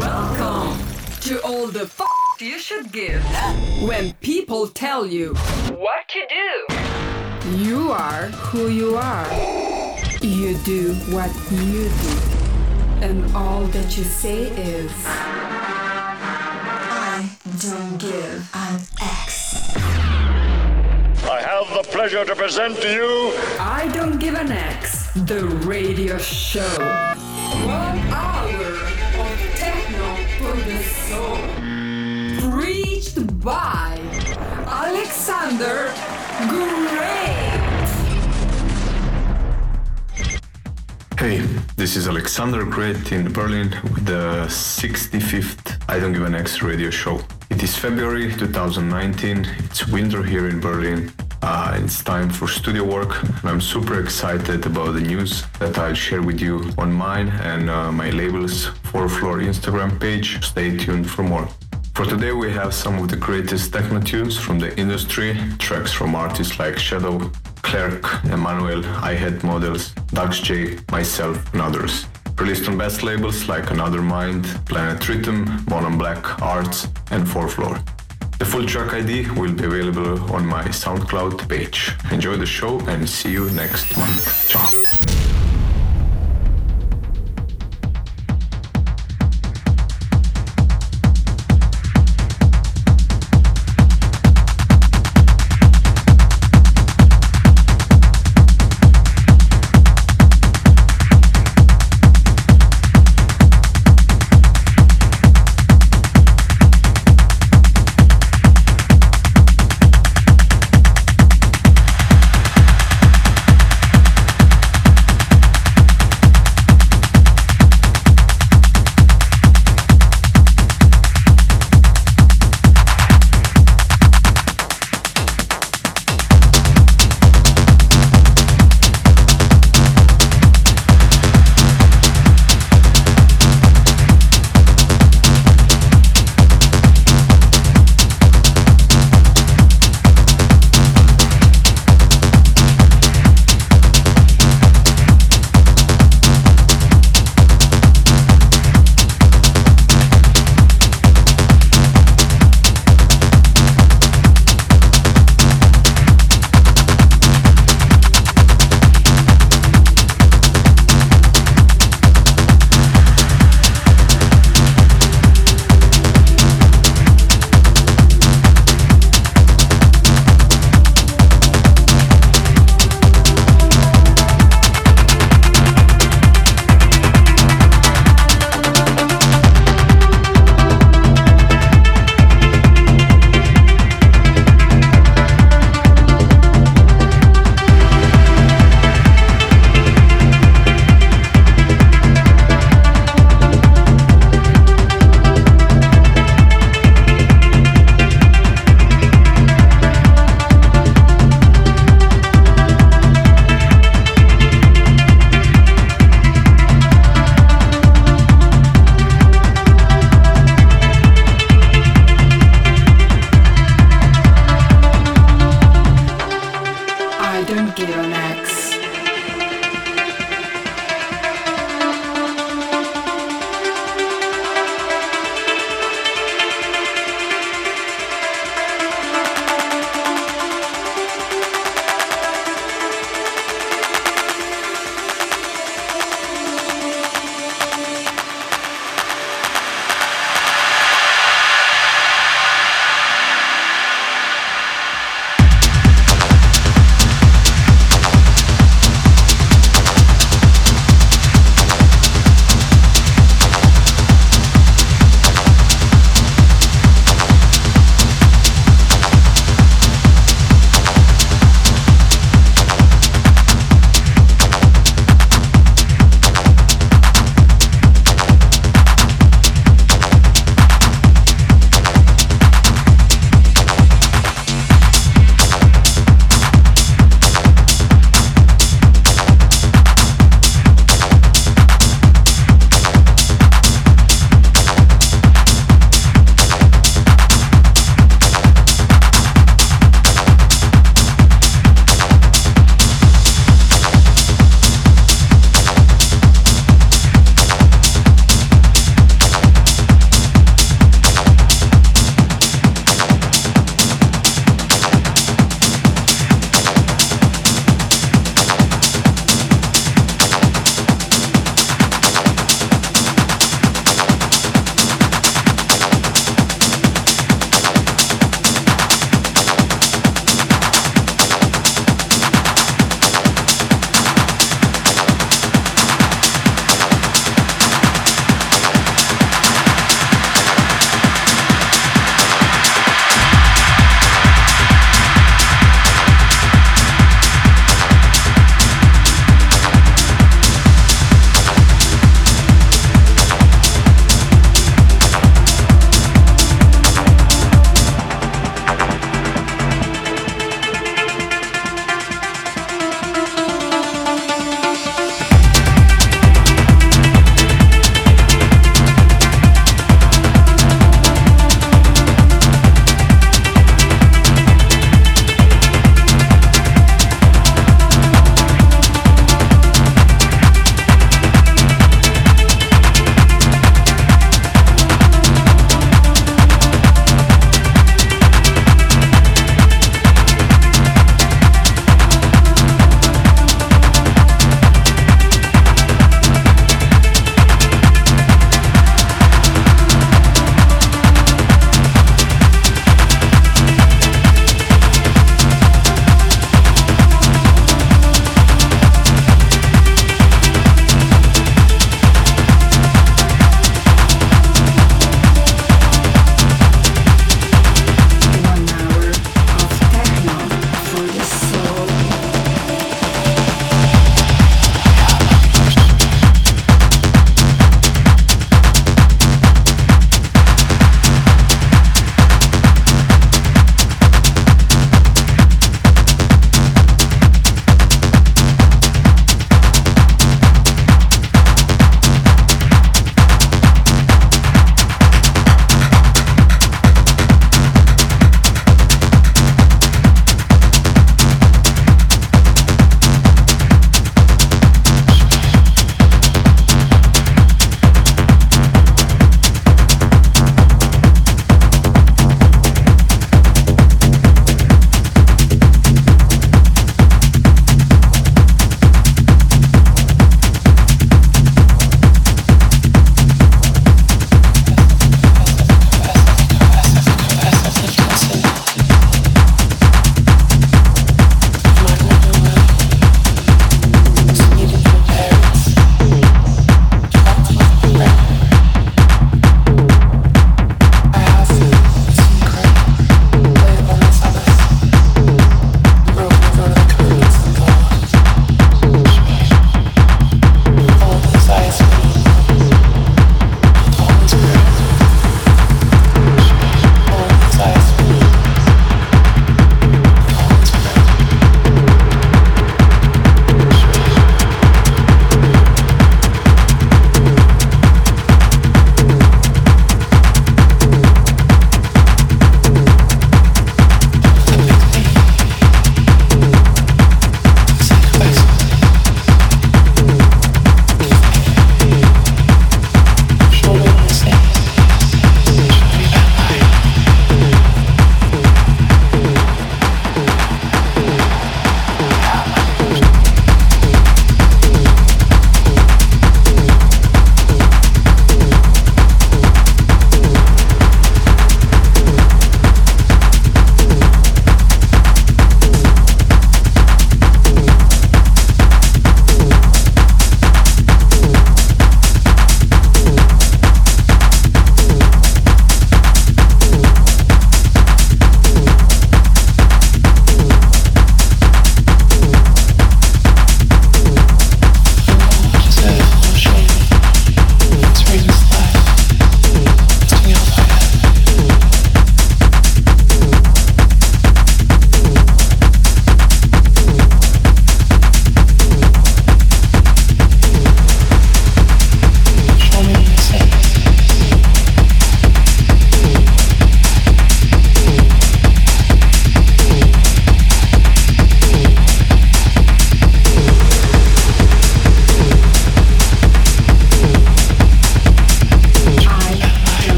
Welcome to all the f you should give when people tell you what to do. You are who you are. You do what you do. And all that you say is I don't give an X. I have the pleasure to present to you I don't give an X, the radio show. One hour of techno for the soul. Preached by Alexander. Hey, this is Alexander Great in Berlin with the 65th I Don't Give an X radio show. It is February 2019, it's winter here in Berlin. Uh, it's time for studio work, and I'm super excited about the news that I'll share with you on mine and uh, my label's 4th Floor Instagram page. Stay tuned for more. For today, we have some of the greatest techno tunes from the industry, tracks from artists like Shadow, Clerk, Emmanuel, I Hate Models, Dax J, myself, and others. Released on best labels like Another Mind, Planet Rhythm, Bonham Black, Arts, and 4th Floor. The full track ID will be available on my SoundCloud page. Enjoy the show and see you next month. Ciao.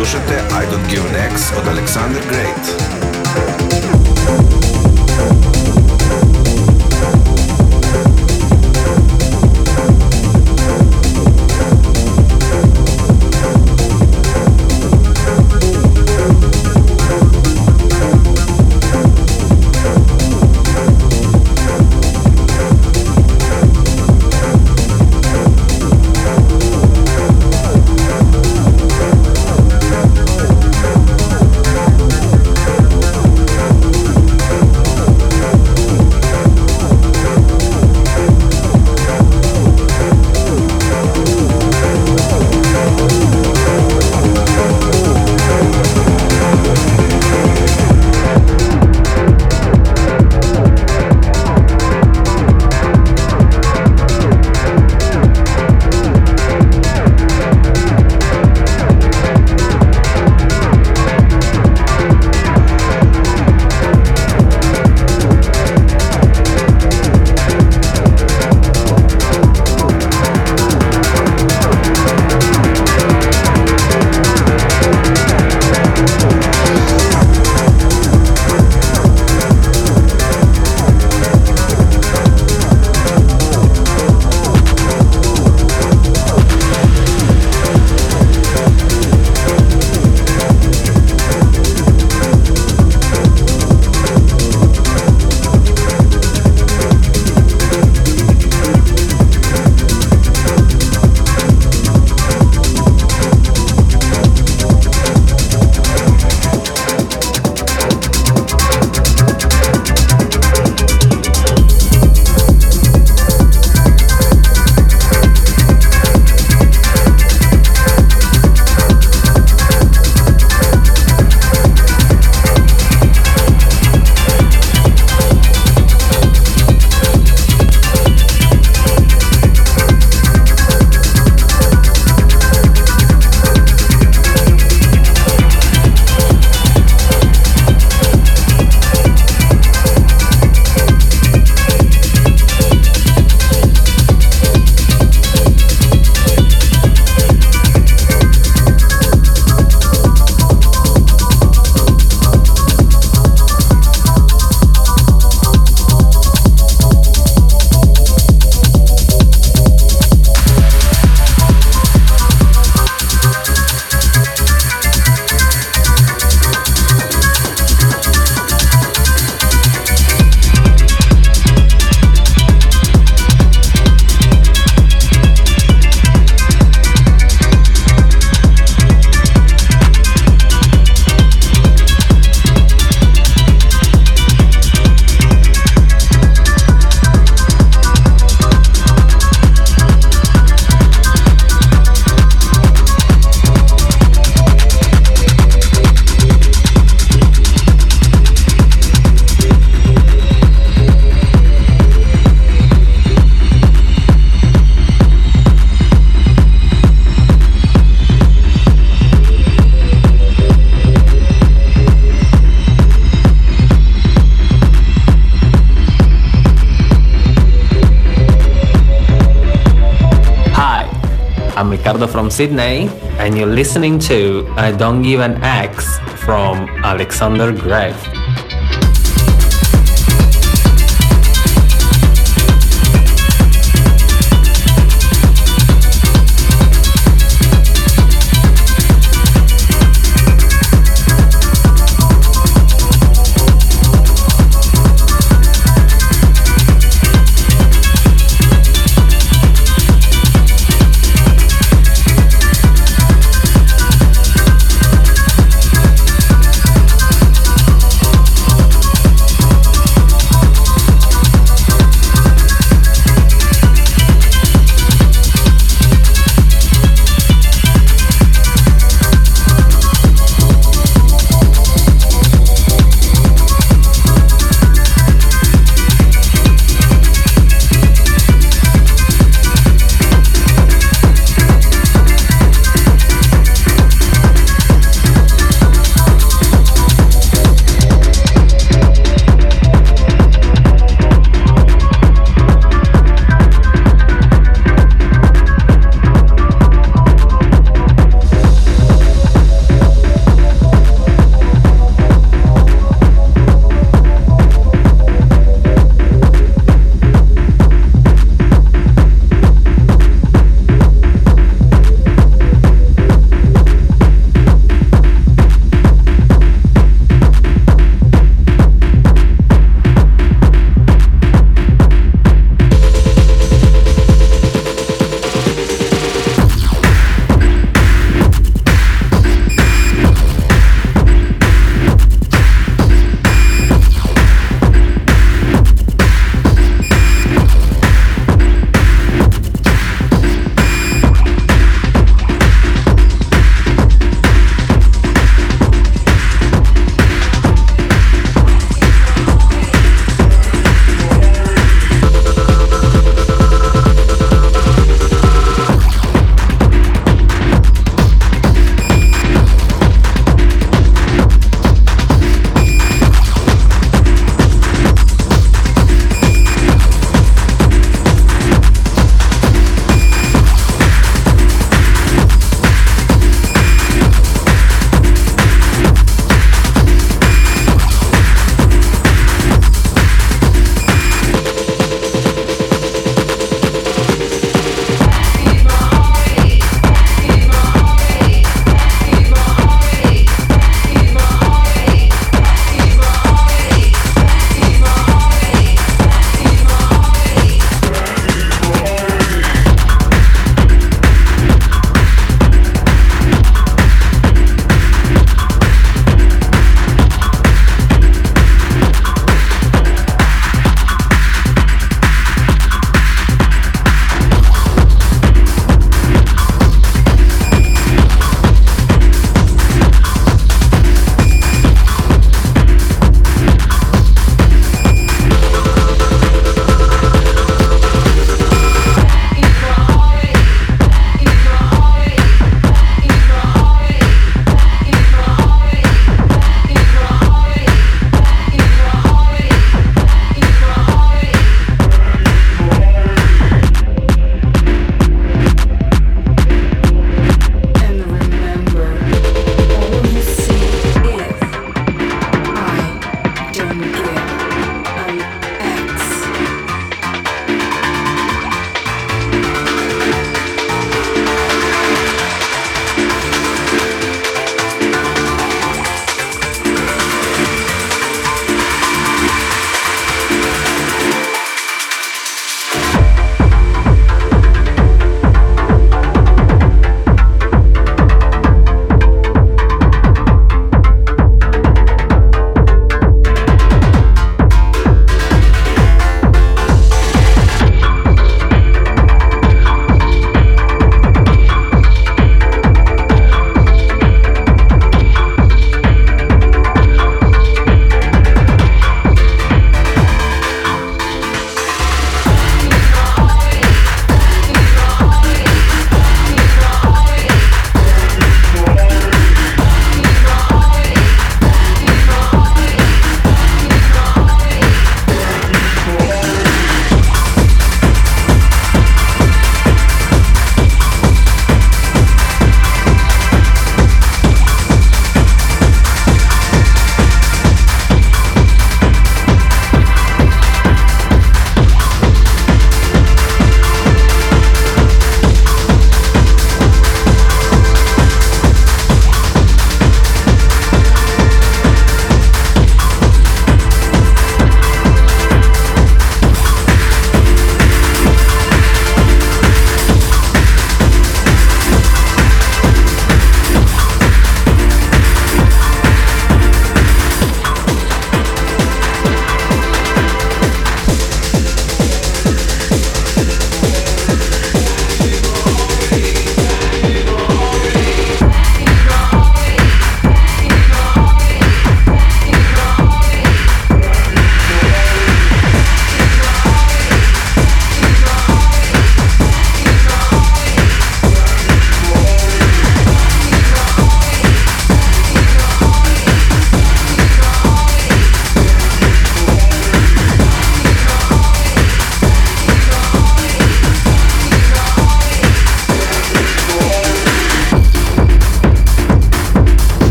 Slušajte I Don't Give an X od Alexander Great. From Sydney, and you're listening to I Don't Give an X from Alexander Grave.